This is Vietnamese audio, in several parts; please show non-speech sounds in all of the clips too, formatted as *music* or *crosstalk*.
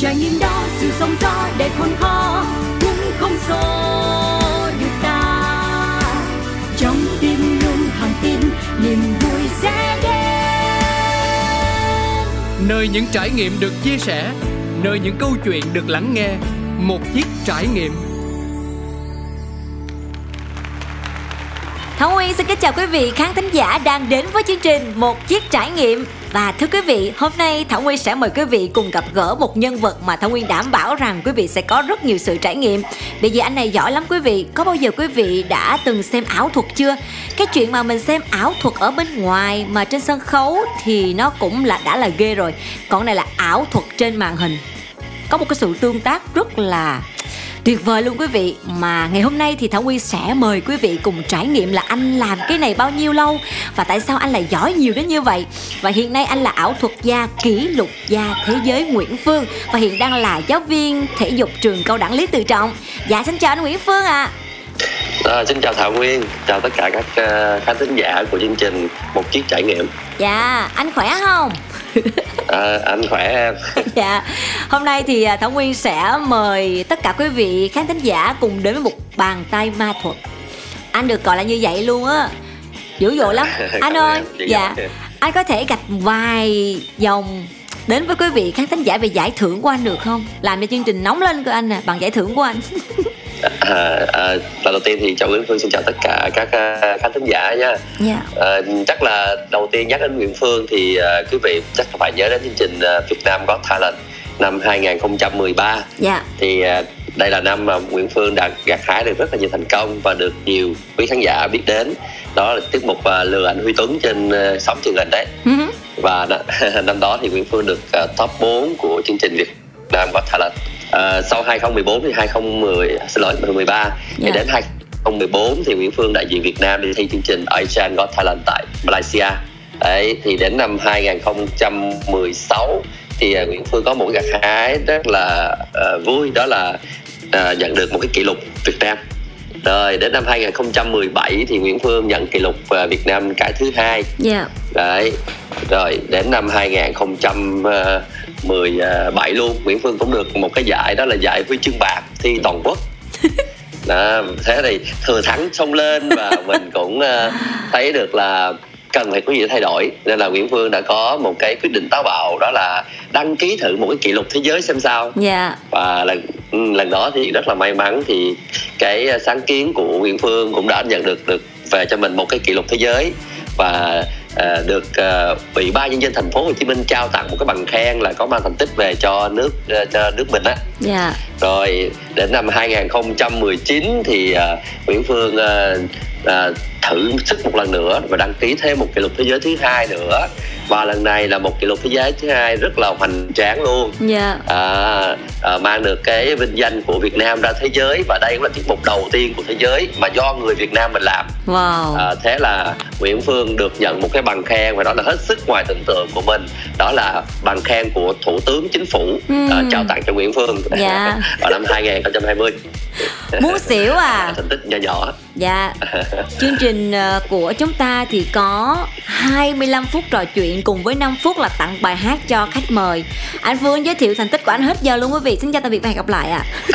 trải nghiệm đó dù sóng gió đầy khôn khó cũng không xô được ta. Trong tim luôn thẳng tin niềm vui sẽ đến. Nơi những trải nghiệm được chia sẻ nơi những câu chuyện được lắng nghe một chiếc trải nghiệm. Thảo Nguyên xin kính chào quý vị khán thính giả đang đến với chương trình Một Chiếc Trải Nghiệm và thưa quý vị, hôm nay Thảo Nguyên sẽ mời quý vị cùng gặp gỡ một nhân vật mà Thảo Nguyên đảm bảo rằng quý vị sẽ có rất nhiều sự trải nghiệm. Bởi vì anh này giỏi lắm quý vị. Có bao giờ quý vị đã từng xem ảo thuật chưa? Cái chuyện mà mình xem ảo thuật ở bên ngoài mà trên sân khấu thì nó cũng là đã là ghê rồi. Còn này là ảo thuật trên màn hình. Có một cái sự tương tác rất là tuyệt vời luôn quý vị mà ngày hôm nay thì thảo nguyên sẽ mời quý vị cùng trải nghiệm là anh làm cái này bao nhiêu lâu và tại sao anh lại giỏi nhiều đến như vậy và hiện nay anh là ảo thuật gia kỷ lục gia thế giới nguyễn phương và hiện đang là giáo viên thể dục trường cao đẳng lý tự trọng dạ xin chào anh nguyễn phương ạ à. À, xin chào Thảo Nguyên, chào tất cả các uh, khán thính giả của chương trình Một Chiếc Trải Nghiệm Dạ, anh khỏe không? À, anh khỏe em. *laughs* Dạ, hôm nay thì à, Thảo Nguyên sẽ mời tất cả quý vị khán thính giả cùng đến với một bàn tay ma thuật. Anh được gọi là như vậy luôn á. Dữ dội lắm. *laughs* Anh ơi, dạ. Anh có thể gạch vài dòng đến với quý vị khán thính giả về giải thưởng của anh được không? Làm cho chương trình nóng lên cơ anh nè, bằng giải thưởng của anh *laughs* À, à, lần đầu tiên thì chào Nguyễn Phương xin chào tất cả các uh, khán thính giả nha. Yeah. Dạ. À, chắc là đầu tiên nhắc đến Nguyễn Phương thì uh, quý vị chắc phải nhớ đến chương trình uh, Việt Nam Got Talent năm 2013. Yeah. Dạ. Thì uh, đây là năm mà Nguyễn Phương đã gặt hái được rất là nhiều thành công và được nhiều quý khán giả biết đến. Đó là tiết mục uh, lừa anh Huy Tuấn trên uh, sóng truyền hình đấy. Uh-huh. Và *laughs* năm đó thì Nguyễn Phương được uh, top 4 của chương trình Việt Nam Got Talent uh, sau 2014 thì 2010 xin lỗi 2013 yeah. thì dạ. đến 2014 thì Nguyễn Phương đại diện Việt Nam đi thi chương trình Asian Got Talent tại Malaysia đấy thì đến năm 2016 thì uh, Nguyễn Phương có một cái gặt hái rất là uh, vui đó là uh, nhận được một cái kỷ lục Việt Nam rồi đến năm 2017 thì Nguyễn Phương nhận kỷ lục uh, Việt Nam cái thứ hai. Yeah. Dạ. Đấy. Rồi đến năm 2017 luôn Nguyễn Phương cũng được một cái giải đó là giải huy chương bạc thi toàn quốc. *laughs* đó, thế thì thừa thắng xông lên và *laughs* mình cũng uh, thấy được là cần phải có gì thay đổi nên là Nguyễn Phương đã có một cái quyết định táo bạo đó là đăng ký thử một cái kỷ lục thế giới xem sao yeah. và lần ừ, lần đó thì rất là may mắn thì cái sáng kiến của Nguyễn Phương cũng đã nhận được được về cho mình một cái kỷ lục thế giới và uh, được uh, ủy ban nhân dân thành phố Hồ Chí Minh trao tặng một cái bằng khen là có mang thành tích về cho nước uh, cho nước mình á. Yeah. Rồi đến năm 2019 thì uh, Nguyễn Phương uh, uh, thử sức một lần nữa và đăng ký thêm một kỷ lục thế giới thứ hai nữa và lần này là một kỷ lục thế giới thứ hai rất là hoành tráng luôn yeah. Dạ. à, à, mang được cái vinh danh của Việt Nam ra thế giới và đây cũng là tiết mục đầu tiên của thế giới mà do người Việt Nam mình làm wow. à, thế là Nguyễn Phương được nhận một cái bằng khen và đó là hết sức ngoài tưởng tượng của mình đó là bằng khen của Thủ tướng Chính phủ mm. à, trao tặng cho Nguyễn Phương yeah. Dạ. *laughs* vào năm 2020 muốn xỉu à thành tích nhỏ nhỏ dạ *laughs* chương trình ờ, của chúng ta thì có 25 phút trò chuyện cùng với 5 phút là tặng bài hát cho khách mời. Anh Phương giới thiệu thành tích của anh hết giờ luôn quý vị. Xin chào tạm biệt và hẹn gặp lại ạ. À.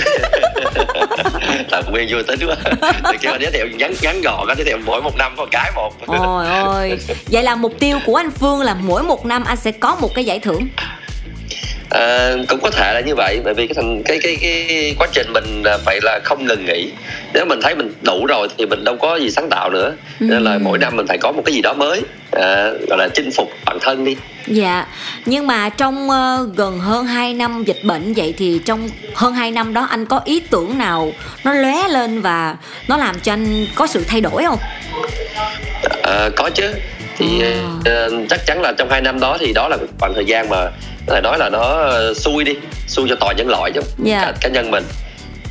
tặng nguyên vui tính quá. Thì kêu giới thiệu ngắn ngắn gọn giới thiệu mỗi một năm một cái một. Ôi ôi. Vậy là mục tiêu của anh Phương là mỗi một năm anh sẽ có một cái giải thưởng à, cũng có thể là như vậy bởi vì cái thành cái cái cái quá trình mình phải là không ngừng nghỉ. Nếu mình thấy mình đủ rồi thì mình đâu có gì sáng tạo nữa. Nên là mỗi năm mình phải có một cái gì đó mới à, gọi là chinh phục bản thân đi. Dạ nhưng mà trong uh, gần hơn 2 năm dịch bệnh vậy thì trong hơn 2 năm đó anh có ý tưởng nào nó lóe lên và nó làm cho anh có sự thay đổi không? À, có chứ. Thì à. uh, chắc chắn là trong hai năm đó thì đó là khoảng thời gian mà phải nói là nó xui đi xui cho toàn nhân loại chứ yeah. cá, cá nhân mình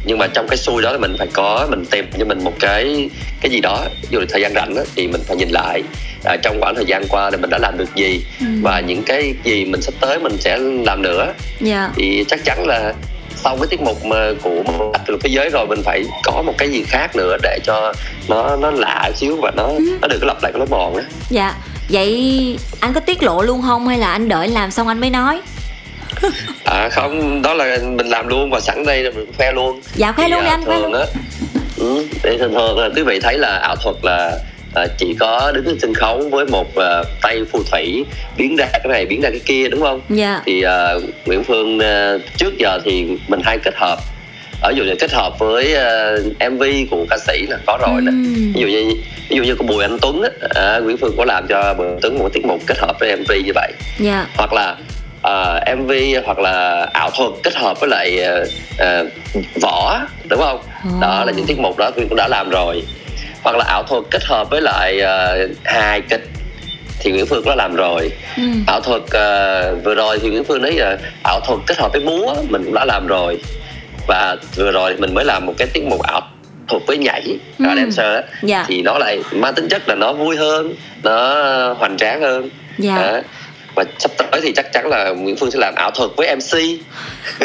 nhưng mà trong cái xui đó thì mình phải có mình tìm cho mình một cái cái gì đó ví dụ thời gian rảnh đó, thì mình phải nhìn lại à, trong khoảng thời gian qua thì mình đã làm được gì ừ. và những cái gì mình sắp tới mình sẽ làm nữa yeah. thì chắc chắn là sau cái tiết mục mà của một được thế giới rồi mình phải có một cái gì khác nữa để cho nó nó lạ xíu và nó ừ. nó đừng có lặp lại cái lối mòn đó dạ vậy anh có tiết lộ luôn không hay là anh đợi làm xong anh mới nói? *laughs* À không đó là mình làm luôn và sẵn đây là mình khoe luôn. Dạ khoe luôn đi à, anh khoe luôn. á. Ừ, thì thường thường là quý vị thấy là ảo thuật là à, chỉ có đứng trên sân khấu với một à, tay phù thủy biến ra cái này biến ra cái kia đúng không? Dạ. Thì à, Nguyễn Phương à, trước giờ thì mình hay kết hợp ở dụ như kết hợp với à, MV của ca sĩ là có rồi nè. Ví dụ như ví dụ như của Bùi Anh Tuấn á, à, Nguyễn Phương có làm cho Bùi Anh Tuấn một tiết mục kết hợp với MV như vậy. Dạ. Hoặc là ờ, MV hoặc là ảo thuật kết hợp với lại ờ, ờ, võ đúng không? Ồ. đó là những tiết mục đó Phương cũng đã làm rồi. Hoặc là ảo thuật kết hợp với lại ờ, hài kịch thì Nguyễn Phương đã làm rồi. Ừ. ảo thuật ờ, vừa rồi thì Nguyễn Phương nói là ảo thuật kết hợp với múa mình cũng đã làm rồi và vừa rồi mình mới làm một cái tiết mục ảo thuật với nhảy Ừ. dancer á Dạ. thì nó lại mang tính chất là nó vui hơn nó hoành tráng hơn Dạ. Đó. và sắp tới thì chắc chắn là Nguyễn Phương sẽ làm ảo thuật với MC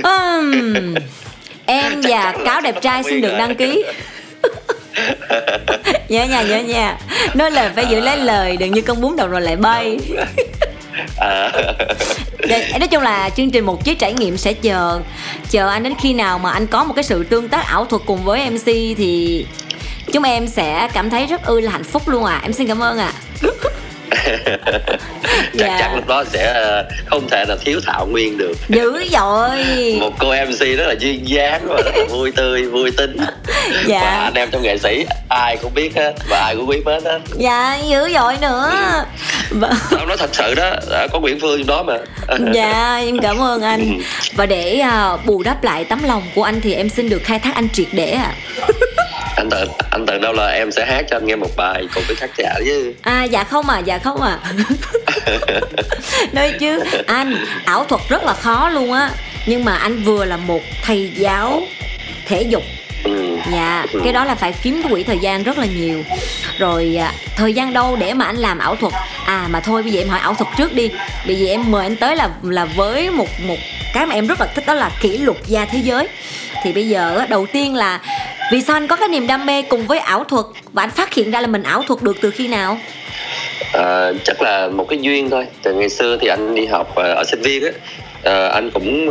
Ừm. *laughs* em và cáo đẹp trai xin được đăng ký *laughs* nhớ nha nhớ nha nói lời phải giữ lấy lời đừng như con bún đầu rồi lại bay à, dạ, nói chung là chương trình một chiếc trải nghiệm sẽ chờ chờ anh đến khi nào mà anh có một cái sự tương tác ảo thuật cùng với MC thì chúng em sẽ cảm thấy rất ư là hạnh phúc luôn à em xin cảm ơn ạ. *laughs* chắc Dạ. chắn lúc đó sẽ ờ, không thể nào thiếu Thảo Nguyên được. Dữ dội. *laughs* Một cô MC rất là duyên dáng và rất là vui tươi vui tính. *laughs* Dạ. và anh em trong nghệ sĩ ai cũng biết hết và ai cũng biết hết á dạ dữ dội nữa. Và- Tao nói thật sự đó đã có Nguyễn Phương trong đó mà. Dạ em cảm ơn anh. Và để à, bù đắp lại tấm lòng của anh thì em xin được khai thác anh triệt để ạ anh tưởng anh tưởng đâu là em sẽ hát cho anh nghe một bài cùng với khán giả chứ. À dạ không à dạ không à *laughs* nói chứ anh ảo thuật rất là khó luôn á. Nhưng mà anh vừa là một thầy giáo thể dục. Ừ. dạ cái đó là phải kiếm cái quỹ thời gian rất là nhiều. Rồi à, thời gian đâu để mà anh làm ảo thuật? À mà thôi bây giờ em hỏi ảo thuật trước đi. Bởi vì em mời anh tới là là với một một cái mà em rất là thích đó là kỷ lục gia thế giới. Thì bây giờ đầu tiên là vì sao anh có cái niềm đam mê cùng với ảo thuật? Và anh phát hiện ra là mình ảo thuật được từ khi nào? À, chắc là một cái duyên thôi. Từ ngày xưa thì anh đi học ờ, ở sinh viên á ờ, anh cũng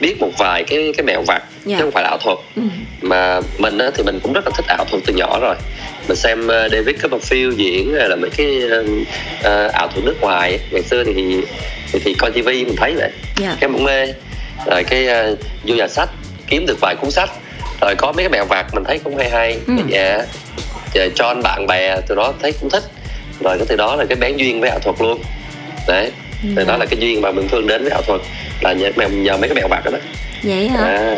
biết một vài cái cái mẹo vặt Dạ. chứ không phải là ảo thuật. Ừ. mà mình á, thì mình cũng rất là thích ảo thuật từ nhỏ rồi. Mình xem David Copperfield diễn là mấy cái ờ, ảo thuật nước ngoài ngày xưa thì thì, thì coi TV mình thấy vậy. Dạ. cái cũng mê. Rồi cái uh, vô nhà sách kiếm được vài cuốn sách. Rồi có mấy cái mẹo vặt mình thấy cũng hay hay. Ừ. ở nhà rồi cho anh bạn bè từ đó thấy cũng thích rồi cái từ đó là cái bén duyên với ảo thuật luôn. Đấy Dạ. từ đó là cái duyên mà mình phương đến với ảo thuật là nhờ, nhờ mấy cái mẹo vặt đó, vậy hả? À,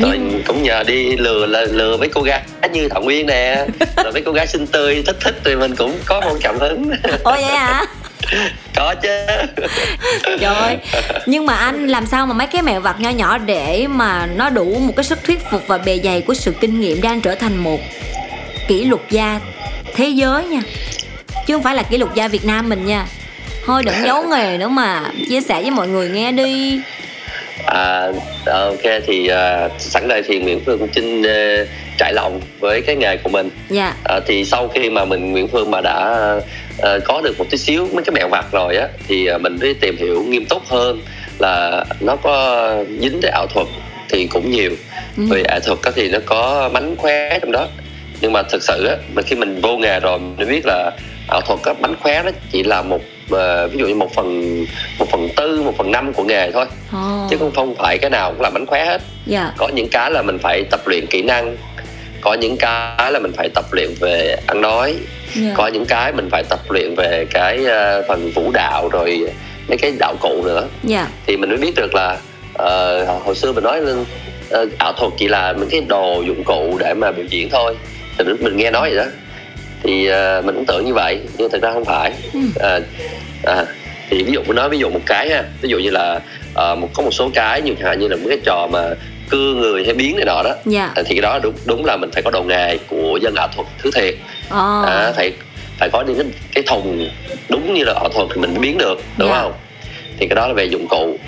rồi Nhưng- cũng nhờ đi lừa là lừa mấy cô gái như Thảo Nguyên nè *laughs* rồi mấy cô gái xinh tươi thích thích thì mình cũng có một cảm hứng. Ồ vậy hả? *laughs* Có chứ. *laughs* Trời. Ơi Nhưng mà anh làm sao mà mấy cái mẹo vặt nho nhỏ Để mà nó đủ một cái sức thuyết phục Và bề dày của sự kinh nghiệm Để anh trở thành một kỷ lục gia thế giới nha Chứ không phải là kỷ lục gia Việt Nam mình nha. Thôi đừng giấu nghề nữa mà Chia sẻ với mọi người nghe đi. À, ok thì à, sẵn đây thì Nguyễn Phương cũng xin uh, trải lòng với cái nghề của mình. Dạ. À, thì sau khi mà mình Nguyễn Phương mà đã à, có được một tí xíu mấy cái mẹo vặt rồi á thì à, mình mới tìm hiểu nghiêm túc hơn là nó có dính tới ảo thuật thì cũng nhiều. Ừ. vì ảo thuật thì nó có mánh khóe trong đó. Nhưng mà thực sự á khi mình vô nghề rồi mình biết là ảo thuật á mánh khóe nó chỉ là một à, ví dụ như một phần một phần tư một phần năm của nghề thôi. Ồ, chứ cũng không phải cái nào cũng là mánh khóe hết. Dạ. Có những cái là mình phải tập luyện kỹ năng có những cái là mình phải tập luyện về ăn nói dạ. có những cái mình phải tập luyện về cái ờ, phần vũ đạo rồi mấy cái đạo cụ nữa. Dạ. Thì mình mới biết được là ờ, hồi xưa mình nói lên ảo thuật chỉ là những cái đồ dụng cụ để mà biểu diễn thôi. Thì mình nghe nói vậy đó thì ờ, mình cũng tưởng như vậy nhưng thực ra không phải. Ờ, à, thì ví dụ nói ví dụ một cái ha ví dụ như là ờ, một có một số cái như hạn như là một cái trò mà cưa người hay biến này nọ đó Dạ. thì cái đó đúng đúng là mình phải có đầu nghề của dân ảo thuật thứ thiệt. Ồ à, phải phải có những cái, cái thùng đúng như là ảo thuật thì mình biến được đúng Dạ. không? Thì cái đó là về dụng cụ.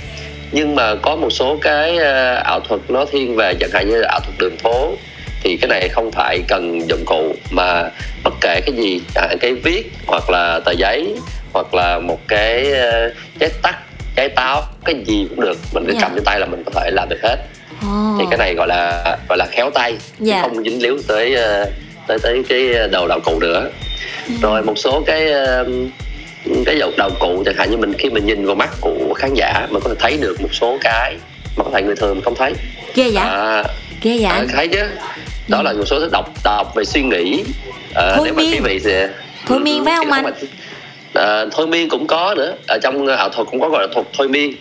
Nhưng mà có một số cái ờ, ảo thuật nó thiên về chẳng hạn như là ảo thuật đường phố thì cái này không phải cần dụng cụ mà bất kể cái gì à, cái viết hoặc là tờ giấy hoặc là một cái uh, chét tắt cái táo cái gì cũng được mình cứ Dạ. cầm trên tay là mình có thể làm được hết Ồ. thì cái này gọi là gọi là khéo tay chứ Dạ. không dính líu tới ờ, tới tới cái đầu đạo cụ nữa Ừ. rồi một số cái ờ, cái dầu đầu cụ chẳng hạn như mình khi mình nhìn vào mắt của khán giả mình có thể thấy được một số cái mà có thể người thường mình không thấy ghê vậy à, ghê vậy à, thấy chứ đó là một số đọc đọc về suy nghĩ. Ờ, Thôi nếu mà miên. quý vị sẽ Thôi miên phải không anh? Ờ, thôi miên cũng có nữa. Ở trong ảo thuật cũng có gọi là thuật thôi miên.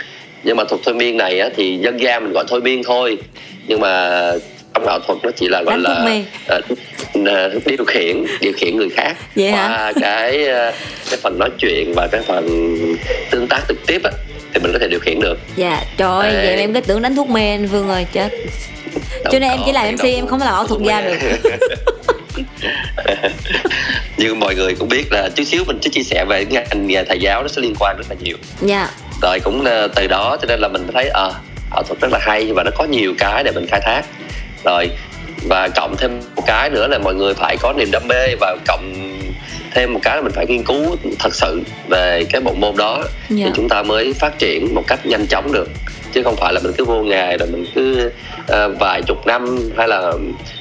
Nhưng mà thuật thôi miên này á, thì dân gian mình gọi thôi miên thôi. Nhưng mà trong ảo thuật nó chỉ là gọi Đánh là ờ, ờ, điều khiển điều khiển người khác. Vậy hả? qua cái ờ, cái phần nói chuyện và cái phần tương tác trực tiếp á, thì mình có thể điều khiển được. Dạ trời ơi vậy mà em cứ tưởng đánh thuốc mê anh Vương ơi chết cho nên em chỉ làm MC em không có làm ảo thuật gia được. *laughs* Như mọi người cũng biết là chút xíu mình sẽ chia sẻ về ngành nghề thầy giáo nó sẽ liên quan rất là nhiều. Dạ. Rồi cũng ờ, từ đó cho nên là mình thấy ờ ảo thuật rất là hay và nó có nhiều cái để mình khai thác. Rồi và cộng thêm một cái nữa là mọi người phải có niềm đam mê và cộng thêm một cái là mình phải nghiên cứu thật sự về cái bộ môn đó. Dạ. thì chúng ta mới phát triển một cách nhanh chóng được. Chứ không phải là mình cứ vô nghề rồi mình cứ ờ, vài chục năm hay là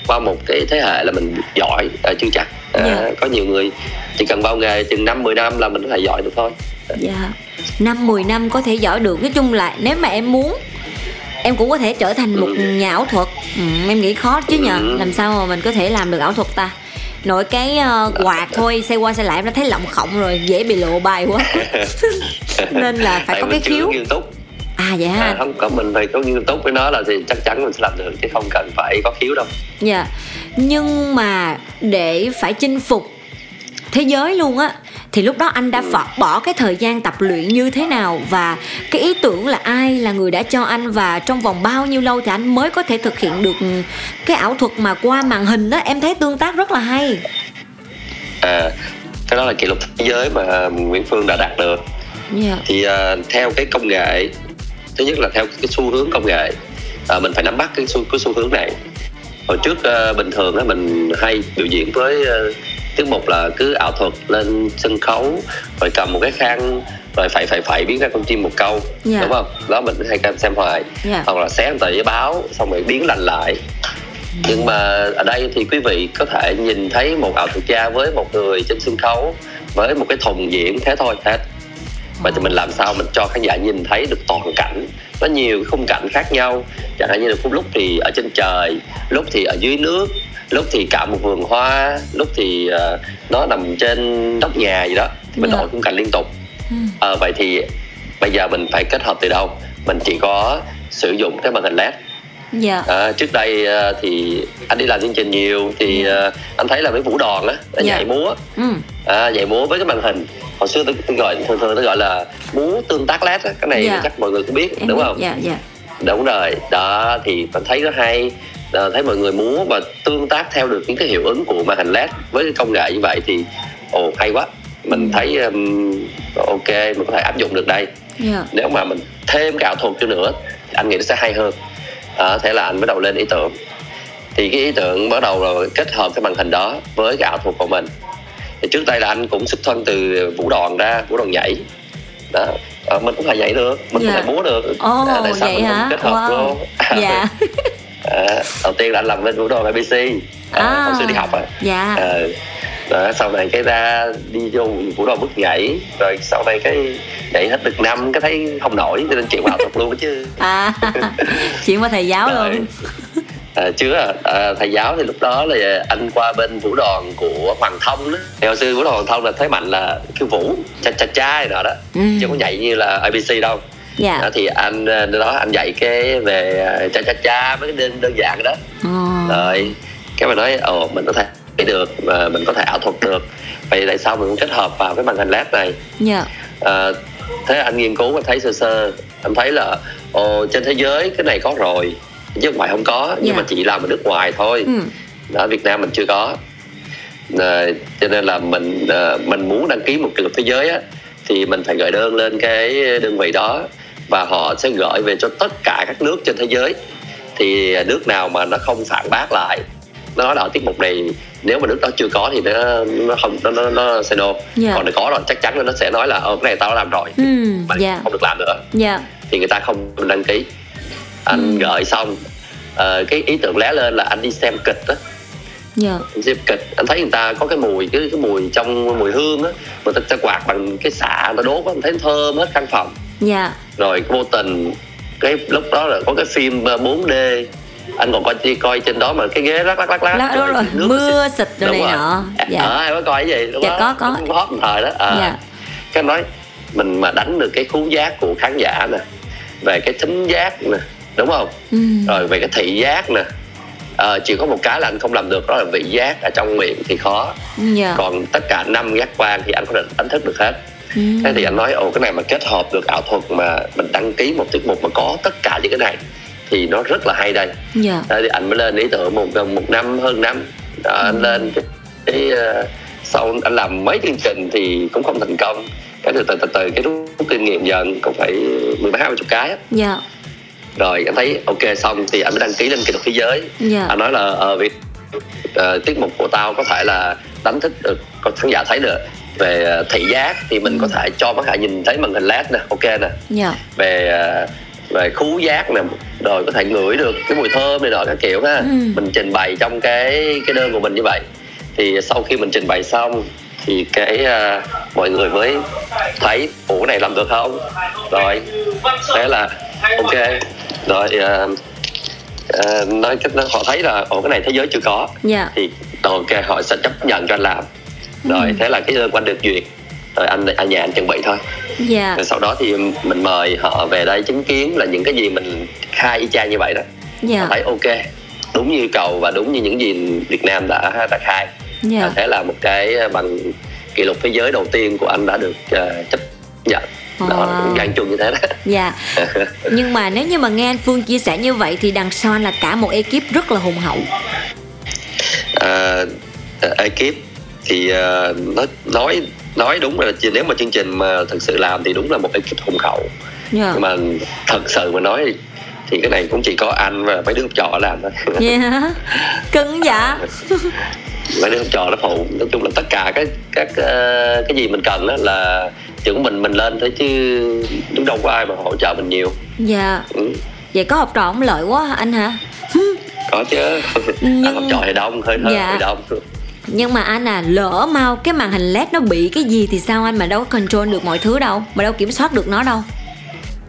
qua một cái thế hệ là mình giỏi ờ, chưa chắc. Ờ, Dạ. có nhiều người chỉ cần vào nghề chừng năm 10 năm là mình có thể giỏi được thôi. Dạ. Năm 10 năm có thể giỏi được. Nói chung là nếu mà em muốn em cũng có thể trở thành một Ừ. nhà ảo thuật. Ừ, em nghĩ khó chứ nhờ. Ừ. làm sao mà mình có thể làm được ảo thuật ta nội cái ờ, quạt thôi xe qua xe lại em đã thấy lộng khổng rồi dễ bị lộ bài quá. *laughs* Nên là phải Tại có cái khiếu. nghiêm túc. À vậy ha. À, không có mình phải có nghiêm túc với nó là thì chắc chắn mình sẽ làm được chứ không cần phải có khiếu đâu. Dạ. Nhưng mà để phải chinh phục thế giới luôn á. Thì lúc đó anh đã phật bỏ cái thời gian tập luyện như thế nào và cái ý tưởng là ai là người đã cho anh và trong vòng bao nhiêu lâu thì anh mới có thể thực hiện được cái ảo thuật mà qua màn hình đó em thấy tương tác rất là hay. À cái đó là kỷ lục thế giới mà Nguyễn Phương đã đạt được. Dạ. Thì à, theo cái công nghệ thứ nhất là theo cái xu hướng công nghệ à, mình phải nắm bắt cái xu, cái xu hướng này. Hồi trước à, bình thường á mình hay biểu diễn với à, tiết mục là cứ ảo thuật lên sân khấu rồi cầm một cái khăn rồi phải phải phải biến ra con chim một câu Dạ. đúng không? Đó mình hay xem hoài. Dạ. hoặc là xé tờ giấy báo xong rồi biến lành lại. Nhưng mà ở đây thì quý vị có thể nhìn thấy một ảo thuật gia với một người trên sân khấu với một cái thùng diễn thế thôi hết vậy thì mình làm sao mình cho khán giả nhìn thấy được toàn cảnh? Nó nhiều khung cảnh khác nhau. Chẳng hạn như là lúc thì ở trên trời lúc thì ở dưới nước lúc thì cả một vườn hoa lúc thì ờ, nó nằm trên nóc nhà gì đó thì mình Dạ. đổi khung cảnh liên tục. Ờ, vậy thì bây giờ mình phải kết hợp từ đâu? Mình chỉ có sử dụng cái màn hình led. Dạ. À, trước đây à, thì anh đi làm chương trình nhiều thì à, anh thấy là với vũ đoàn á Dạ. nhảy múa. Ừ. à, nhảy múa với cái màn hình hồi xưa tôi, tôi gọi thường thường tôi gọi là múa tương tác led á cái này Dạ. chắc mọi người cũng biết em đúng biết. không? dạ dạ. Đúng rồi đó thì mình thấy nó hay. À, thấy mọi người múa và tương tác theo được những cái hiệu ứng của màn hình led với cái công nghệ như vậy thì ồ hay quá. Mình Ừ. thấy um, ok mình có thể áp dụng được đây. Dạ. Nếu mà mình thêm cái ảo thuật cho nữa anh nghĩ nó sẽ hay hơn. À, thế là anh bắt đầu lên ý tưởng. Thì cái ý tưởng bắt đầu là kết hợp cái màn hình đó với cái ảo thuật của mình thì trước đây là anh cũng xuất thân từ vũ đoàn ra vũ đoàn nhảy. Đó à, mình cũng phải nhảy được mình Dạ. cũng phải múa được. Ồ À, tại sao mình hả? kết hợp wow. luôn? *laughs* Dạ. À, đầu tiên là anh làm bên vũ đoàn ABC à, À. hồi xưa đi học á. dạ. À, đó, sau này cái ra đi vô vũ đoàn bước nhảy rồi sau này cái nhảy hết được năm cái thấy không nổi cho nên chuyển vào thuật luôn chứ. À *laughs* chuyện qua thầy giáo Rồi. luôn à, chưa. À, à, thầy giáo thì lúc đó là anh qua bên vũ đoàn của Hoàng Thông đó. Thì hồi xưa vũ đoàn Hoàng Thông là thế mạnh là khiêu vũ cha cha cha này nọ đó. Ừ. chứ không có nhảy như là ABC đâu. Dạ. Đó, thì anh ờ, đó anh dạy cái về ờ, cha cha cha mấy cái đơn đơn giản đó. Ồ. rồi cái mà nói ồ mình có thể được mà mình có thể ảo thuật được. Vậy tại sao mình không kết hợp vào cái màn hình led này? Dạ. À, thế anh nghiên cứu và thấy sơ sơ anh thấy là ồ trên thế giới cái này có rồi không phải không có nhưng Dạ. mà chỉ làm ở nước ngoài thôi ừ. ở Việt Nam mình chưa có à, cho nên là mình à, mình muốn đăng ký một kỷ lục thế giới á thì mình phải gửi đơn lên cái đơn vị đó và họ sẽ gửi về cho tất cả các nước trên thế giới thì nước nào mà nó không phản bác lại nó nói là ở tiết mục này nếu mà nước đó chưa có thì nó nó không nó nó, nó say no Dạ. còn nếu có rồi chắc chắn nó sẽ nói là ờ cái này tao đã làm rồi Ừ, mà dạ. không được làm nữa dạ thì người ta không đăng ký anh Ừ. gợi xong ờ, cái ý tưởng lóe lên là anh đi xem kịch á. Dạ. Anh xem kịch anh thấy người ta có cái mùi cái cái mùi trong mùi hương á người ta, ta quạt bằng cái xạ nó đốt á anh thấy thơm hết căn phòng dạ. Rồi vô tình cái lúc đó là có cái phim ờ, 4D anh còn coi coi trên đó mà cái ghế lắc lắc lắc lắc. Lá- đúng rồi nước mưa xịt. rồi Đúng này rồi. nọ. Dạ. Ờ em có coi cái gì? Lúc Dạ, đó có, có. hot thời đó. À. dạ. Cái nói mình mà đánh được cái khú giác của khán giả nè về cái thính giác nè đúng không? Ừ. rồi về cái thị giác nè. Ờ, chỉ có một cái là anh không làm được đó là vị giác ở trong miệng thì khó. Dạ. Còn tất cả năm giác quan thì anh có thể đánh thức được hết. Ừ. thế thì anh nói ồ cái này mà kết hợp được ảo thuật mà mình đăng ký một tiết mục mà có tất cả những cái này thì nó rất là hay đây. Dạ. Thế thì anh mới lên ý tưởng một gần một năm hơn năm. Đó, anh lên cái, ờ, sau anh làm mấy chương trình thì cũng không thành công. Cái từ từ từ từ cái rút kinh nghiệm dần cũng phải mười mấy hai chục cái á. dạ rồi anh thấy ok xong thì anh mới đăng ký lên kỹ thuật thế giới. Dạ. Anh nói là ờ việc ờ, tiết mục của tao có thể là đánh thức được có khán giả thấy được. Về ờ, thị giác thì mình có thể cho khán giả nhìn thấy màn hình led nè ok nè. Dạ. Về ờ, về khú giác nè rồi có thể ngửi được cái mùi thơm này nọ các kiểu ha. Ừ. mình trình bày trong cái cái đơn của mình như vậy. Thì sau khi mình trình bày xong thì cái ờ, mọi người mới thấy ủa này làm được không? Rồi thế là ok. Rồi ờ, ờ, nói họ thấy là ủa cái này thế giới chưa có. Dạ. Thì ok họ sẽ chấp nhận cho anh làm. Rồi Ừ. thế là cái của anh được duyệt. Rồi anh ở nhà anh chuẩn bị thôi. Dạ. Rồi sau đó thì mình mời họ về đây chứng kiến là những cái gì mình khai y chang như vậy đó. Họ dạ thấy ok đúng như cầu và đúng như những gì Việt Nam đã đã khai. Dạ. Thế là một cái bằng kỷ lục thế giới đầu tiên của anh đã được ờ, chấp nhận đó Wow. chung như thế đó. Dạ. *laughs* Nhưng mà nếu như mà nghe anh Phương chia sẻ như vậy thì đằng sau anh là cả một ekip rất là hùng hậu. À, ekip thì ờ, nói nói nói đúng là nếu mà chương trình mà thực sự làm thì đúng là một ekip hùng hậu. Dạ. Nhưng mà thật sự mà nói thì cái này cũng chỉ có anh và mấy đứa học trò làm thôi. Dạ. Cưng dạ. *laughs* Mấy đứa học trò nó phụ. Nói chung là tất cả các các ờ, cái gì mình cần đó là chỉ có mình mình lên thôi chứ đúng đâu có ai mà hỗ trợ mình nhiều. Dạ. Ừ. vậy có học trò không lợi quá anh hả? Có chứ. *laughs* Nhưng- học trò thì đông hơi hơi, Dạ. hơi đông. Nhưng mà anh à lỡ mau cái màn hình led nó bị cái gì thì sao anh mà đâu có control được mọi thứ đâu mà đâu kiểm soát được nó đâu?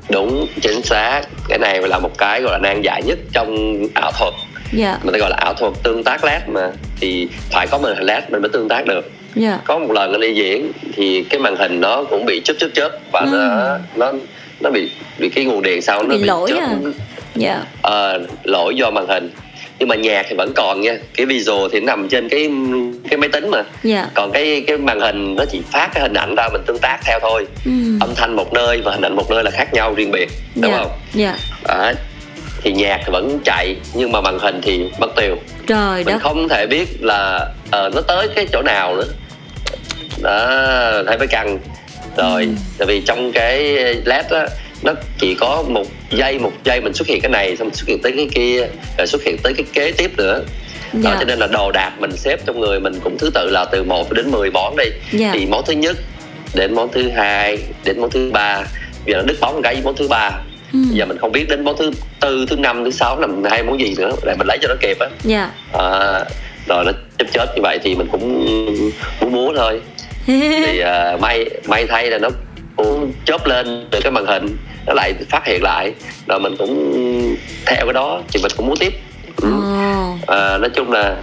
Đúng chính xác. Cái này là một cái gọi là nan giải nhất trong ảo thuật. Dạ. Mình ta gọi là ảo thuật tương tác led mà. Thì phải có màn hình led mình mới tương tác được dạ. Có một lần anh đi diễn thì cái màn hình nó cũng bị chớp chớp chớp và Ừ. nó nó nó bị bị cái nguồn điện sau nó Bị lỗi chớp, à? dạ. Ờ, lỗi do màn hình. Nhưng mà nhạc thì vẫn còn nha. Cái visual thì nằm trên cái cái máy tính mà. Dạ. Còn cái cái màn hình nó chỉ phát cái hình ảnh ra mình tương tác theo thôi. Ừ. âm thanh một nơi và hình ảnh một nơi là khác nhau riêng biệt đúng dạ. không? Dạ. Đấy. thì nhạc thì vẫn chạy nhưng mà màn hình thì mất tiêu. Trời mình đất. không thể biết là ờ, nó tới cái chỗ nào nữa đó thấy mới căng. Rồi tại vì trong cái led á nó chỉ có một giây một giây mình xuất hiện cái này xong xuất hiện tới cái kia rồi xuất hiện tới cái kế tiếp nữa. Đó dạ. cho nên là đồ đạc mình xếp trong người mình cũng thứ tự là từ 1 đến 10 món đi. Dạ. thì món thứ nhất đến món thứ hai đến món thứ ba. Giờ nó đứt bóng một cái với món thứ ba. Ừ. giờ mình không biết đến món thứ tư thứ năm thứ sáu là hai món gì nữa để mình lấy cho nó kịp á. Dạ. À, rồi nó chết chết như vậy thì mình cũng muốn múa thôi thì à, *laughs* may may thay là nó cũng chớp lên từ cái màn hình nó lại phát hiện lại. Rồi mình cũng theo cái đó thì mình cũng múa tiếp. Ừ. À, nói chung là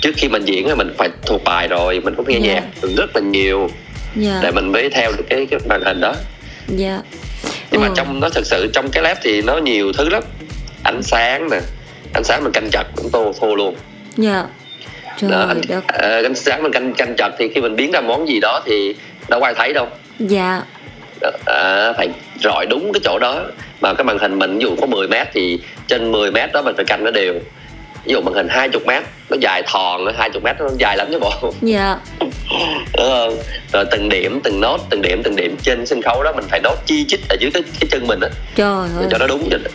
trước khi mình diễn thì mình phải thuộc bài rồi mình cũng nghe Dạ. nhạc rất là nhiều dạ. để mình mới theo được cái cái màn hình đó. Dạ. Nhưng mà Ừ. trong nó thực sự trong cái lab thì nó nhiều thứ lắm. Ánh sáng nè ánh sáng mình canh chặt cũng tô thua luôn. Dạ trời đó, ánh, đất. Ờ, ánh sáng mình canh canh chặt thì khi mình biến ra món gì đó thì đâu ai thấy đâu. Dạ. À, phải rọi đúng cái chỗ đó. Mà cái màn hình mình ví dụ có 10 mét thì trên 10 mét đó mình phải canh nó đều. Ví dụ màn hình 20 mét nó dài thòn 20 mét nó dài lắm chứ bộ. Dạ. *laughs* Đúng không? Rồi từng điểm từng nốt từng điểm từng điểm trên sân khấu đó mình phải nốt chi chít ở dưới cái, cái chân mình á. Trời ơi cho nó đúng cho đó.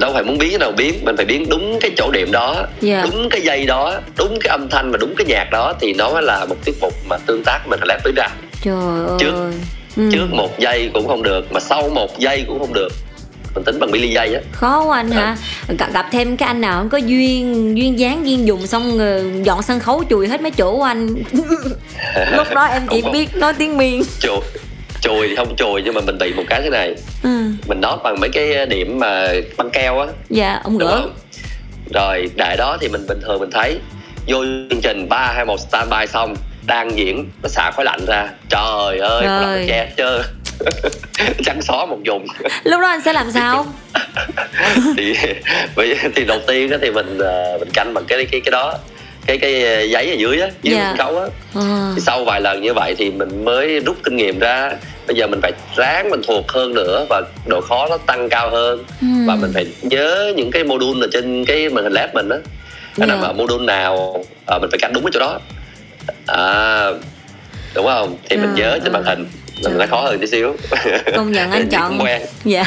Đâu phải muốn biến cái nào biến. Mình phải biến đúng cái chỗ điểm đó Dạ. đúng cái giây đó đúng cái âm thanh và đúng cái nhạc đó thì nó mới là một tiết mục mà tương tác mình làm tới ra trời Trước- ơi. Ừ. trước một giây cũng không được mà sau một giây cũng không được. Mình tính bằng milli giây á. Khó quá anh hả? Gặp, gặp thêm cái anh nào không có duyên duyên dáng duyên dùng xong dọn sân khấu chùi hết mấy chỗ của anh. *laughs* Lúc đó em chỉ Không, không. biết nói tiếng miên chùi chùi thì không chùi nhưng mà mình bị một cái thế này. Ừ. mình nót bằng mấy cái điểm mà băng keo á. Dạ ông gỡ rồi đại đó thì mình bình thường mình thấy vô chương trình ba hai một standby xong đang diễn nó xả khói lạnh ra. Trời ơi lạnh che trơn *laughs* trắng xóa một vùng. Lúc đó anh sẽ làm sao? *laughs* Thì thì đầu tiên á thì mình ờ, mình canh bằng cái cái cái đó cái cái giấy ở dưới á dưới Dạ. sân khấu á ờ. thì sau vài lần như vậy thì mình mới rút kinh nghiệm ra bây giờ mình phải ráng mình thuộc hơn nữa và độ khó nó tăng cao hơn Ừ. và mình phải nhớ những cái module ở trên cái màn hình led mình á cái nào Dạ. mà module nào ờ, mình phải canh đúng cái chỗ đó à đúng không thì mình Dạ, nhớ trên màn ờ. hình mình nó khó hơn tí xíu công nhận anh *laughs* chọn dạ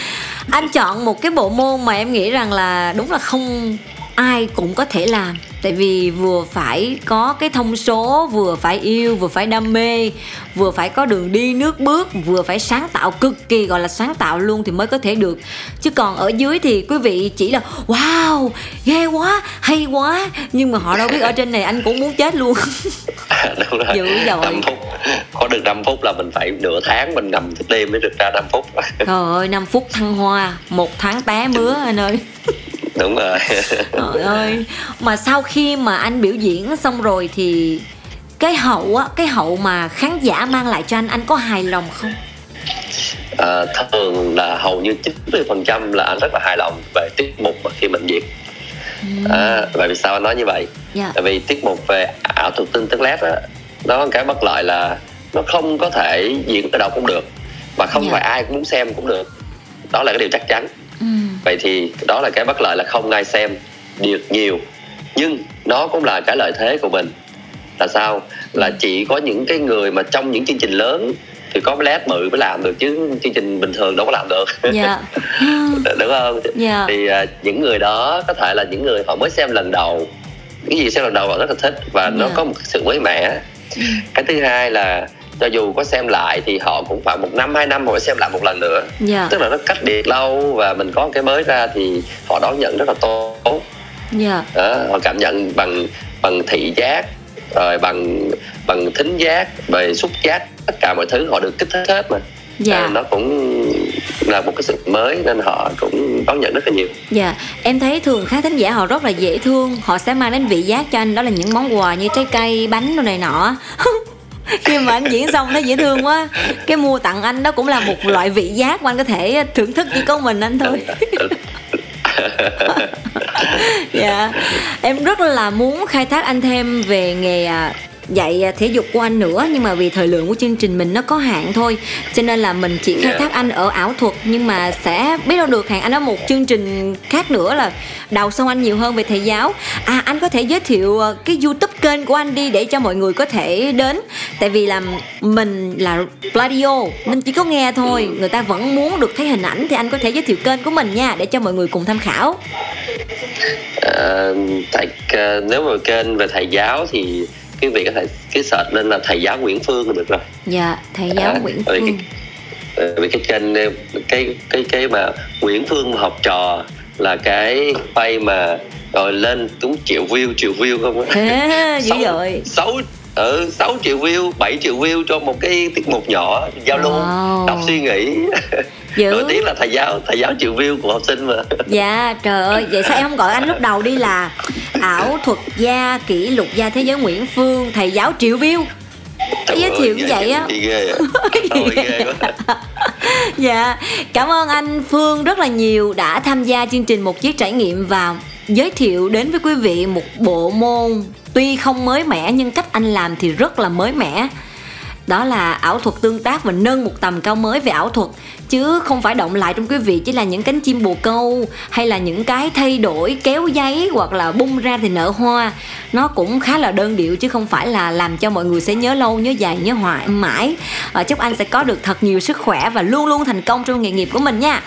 *laughs* anh chọn một cái bộ môn mà em nghĩ rằng là đúng là không ai cũng có thể làm. Tại vì vừa phải có cái thông số vừa phải yêu vừa phải đam mê vừa phải có đường đi nước bước vừa phải sáng tạo cực kỳ gọi là sáng tạo luôn thì mới có thể được. Chứ còn ở dưới thì quý vị chỉ là wow ghê quá hay quá. Nhưng mà họ đâu biết ở trên này anh cũng muốn chết luôn. *laughs* Đúng rồi. Dữ dội. 5 phút. Có được 5 phút là mình phải nửa tháng mình nằm thức đêm mới được ra 5 phút. Trời ơi 5 phút thăng hoa một tháng té mứa anh ơi *laughs* đúng rồi. Trời ơi. Mà sau khi mà anh biểu diễn xong rồi thì Cái hậu á Cái hậu mà khán giả mang lại cho anh Anh có hài lòng không? à, thường là hầu như 90% là anh rất là hài lòng về tiết mục mà khi mình diễn. À, bởi vì sao anh nói như vậy? Dạ. Tại vì tiết mục về ảo thuật tương tức led á nó cái bất lợi là nó không có thể diễn ở đâu cũng được và không Dạ. phải ai cũng muốn xem cũng được. Đó là cái điều chắc chắn ừ. vậy thì đó là cái bất lợi là không ai xem được nhiều. Nhưng nó cũng là cái lợi thế của mình. Là sao? Là chỉ có những cái người mà trong những chương trình lớn thì có led bự mới làm được chứ chương trình bình thường đâu có làm được. Dạ. *laughs* Đúng không? Dạ. Thì à, những người đó có thể là những người họ mới xem lần đầu. Cái gì xem lần đầu họ rất là thích và nó Dạ. có một sự mới mẻ. Cái thứ hai là cho dù có xem lại thì họ cũng phải một năm hai năm họ xem lại một lần nữa. Dạ. Tức là nó cách biệt lâu và mình có cái mới ra thì họ đón nhận rất là tốt. Dạ. Đó, họ cảm nhận bằng bằng thị giác rồi bằng bằng thính giác về xúc giác tất cả mọi thứ họ được kích thích hết mà. Dạ. À, nó cũng là một cái sự mới nên họ cũng đón nhận rất là nhiều. Dạ, em thấy thường khán thính giả họ rất là dễ thương. Họ sẽ mang đến vị giác cho anh đó là những món quà như trái cây, bánh đồ này nọ *laughs* Khi mà anh diễn xong thấy dễ thương quá. Cái mua tặng anh đó cũng là một loại vị giác mà anh có thể thưởng thức chỉ có mình anh thôi. *laughs* Dạ. Em rất là muốn khai thác anh thêm về nghề à, dạy à, thể dục của anh nữa nhưng mà vì thời lượng của chương trình mình nó có hạn thôi. Cho nên là mình chỉ khai Dạ. thác anh ở ảo thuật nhưng mà sẽ biết đâu được hẹn anh ở một chương trình khác nữa là đào sâu anh nhiều hơn về thầy giáo. À anh có thể giới thiệu à, cái youtube kênh của anh đi để cho mọi người có thể đến. Tại vì là mình là radio nên chỉ có nghe thôi. Người ta vẫn muốn được thấy hình ảnh thì anh có thể giới thiệu kênh của mình nha để cho mọi người cùng tham khảo. Ờ, tại nếu mà kênh về thầy giáo thì quý vị có thể cái search lên là thầy giáo Nguyễn Phương là được rồi. Dạ thầy giáo À, Nguyễn bởi vì Phương. Cái, ờ, vì cái kênh ờ, cái cái cái mà Nguyễn Phương học trò là cái pay mà rồi lên đúng triệu view triệu view không á? *laughs* Dữ Sáu- dội sáu ừ, 6 triệu view 7 triệu view cho một cái tiết mục nhỏ giao lưu Wow. đọc suy nghĩ *laughs* dữ. Nổi tiếng là thầy giáo thầy giáo triệu view của học sinh mà. *laughs* Dạ trời ơi vậy sao em không gọi anh lúc đầu đi là ảo thuật gia kỷ lục gia thế giới Nguyễn Phương thầy giáo triệu view Trời giới thiệu như vậy á. à? *laughs* *laughs* Dạ cảm ơn anh Phương rất là nhiều đã tham gia chương trình một chiếc trải nghiệm và giới thiệu đến với quý vị một bộ môn tuy không mới mẻ nhưng cách anh làm thì rất là mới mẻ đó là ảo thuật tương tác và nâng một tầm cao mới về ảo thuật. Chứ không phải động lại trong quý vị chỉ là những cánh chim bồ câu hay là những cái thay đổi kéo giấy hoặc là bung ra thì nở hoa. Nó cũng khá là đơn điệu chứ không phải là làm cho mọi người sẽ nhớ lâu nhớ dài nhớ hoài mãi. À, chúc anh sẽ có được thật nhiều sức khỏe và luôn luôn thành công trong nghề nghiệp của mình nha.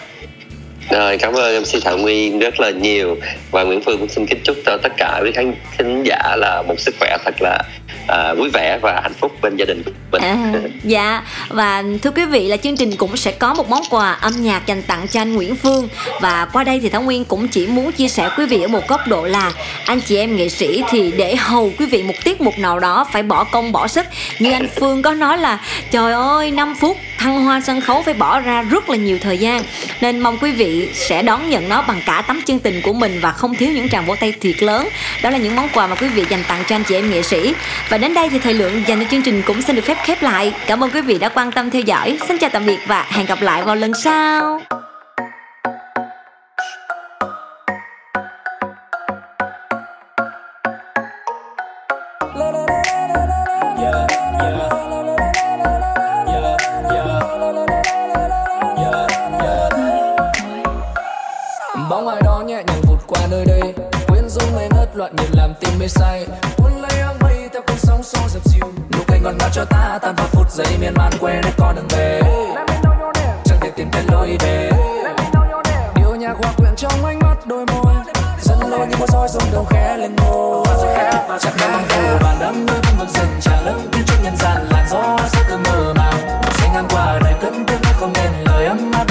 Rồi, cảm ơn MC Thảo Nguyên rất là nhiều. Và Nguyễn Phương cũng xin kính chúc cho tất cả quý khán thính giả là một sức khỏe thật là uh, vui vẻ và hạnh phúc bên gia đình mình. À, dạ. Và thưa quý vị là chương trình cũng sẽ có một món quà âm nhạc dành tặng cho anh Nguyễn Phương. Và qua đây thì Thảo Nguyên cũng chỉ muốn chia sẻ quý vị ở một góc độ là anh chị em nghệ sĩ thì để hầu quý vị một tiết mục nào đó phải bỏ công bỏ sức. Như anh Phương có nói là trời ơi 5 phút thăng hoa sân khấu phải bỏ ra rất là nhiều thời gian. Nên mong quý vị sẽ đón nhận nó bằng cả tấm chân tình của mình và không thiếu những tràng vỗ tay thiệt lớn. Đó là những món quà mà quý vị dành tặng cho anh chị em nghệ sĩ. Và đến đây thì thời lượng dành cho chương trình cũng xin được phép khép lại. Cảm ơn quý vị đã quan tâm theo dõi. Xin chào tạm biệt và hẹn gặp lại vào lần sau.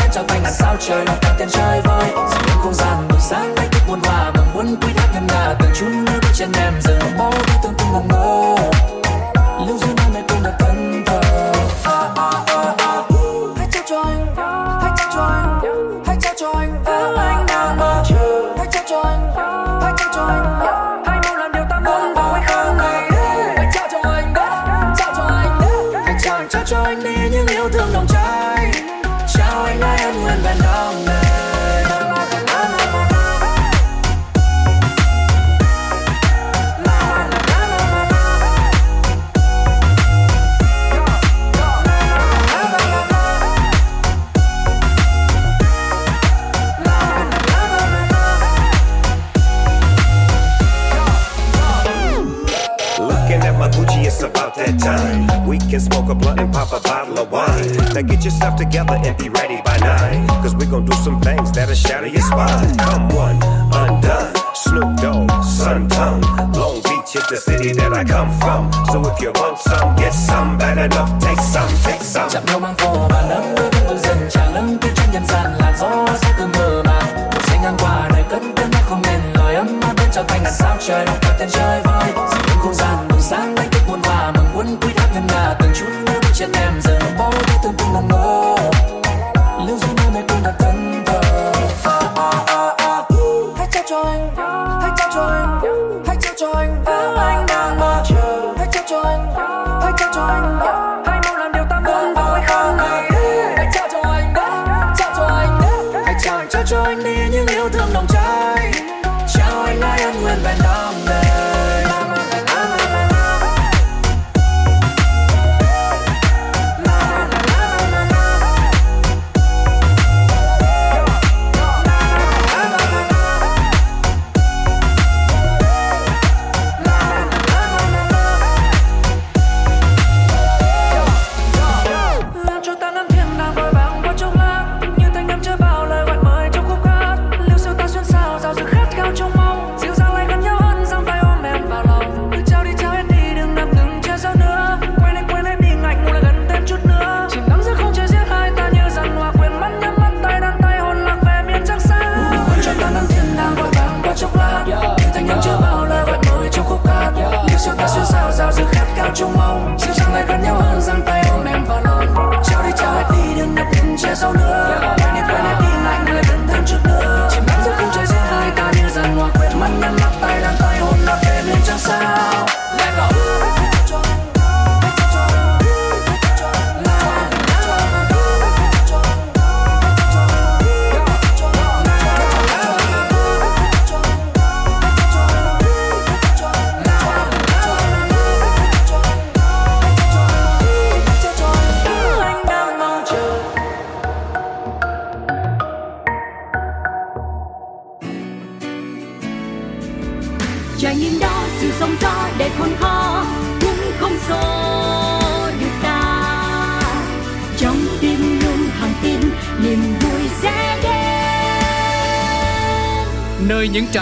Lời trao tay ngàn sao trời lòng ta tiền chơi vơi. Dừng lên không gian buổi sáng đánh thức muôn hòa mừng muốn quý thác ngân nga từng chút nước bước chân em dừng. Bao đi tương tư ngẩn ngơ. Can and pop a bottle of wine. Now get yourself together and be ready by nine. Cause we gon' do some things that'll shatter your spine. Come one, undone. Snoop Dogg, Sun Tongue. Long Beach is the city that I come from. So if you want some, get some. Bad enough, take some, take some. chạm nhau mang phố và nắng đôi bên vực rừng trà lưng tiếng trên nhân gian là gió sắc cứ mơ màng sẽ ngang qua đời cất tiếng nói không nên lời ấm áp bên trao tay là sao trời lòng tên chơi vơi dừng không gian bừng sáng đánh thức muôn hòa mừng muốn quý thác ngân nga chân em giờ bao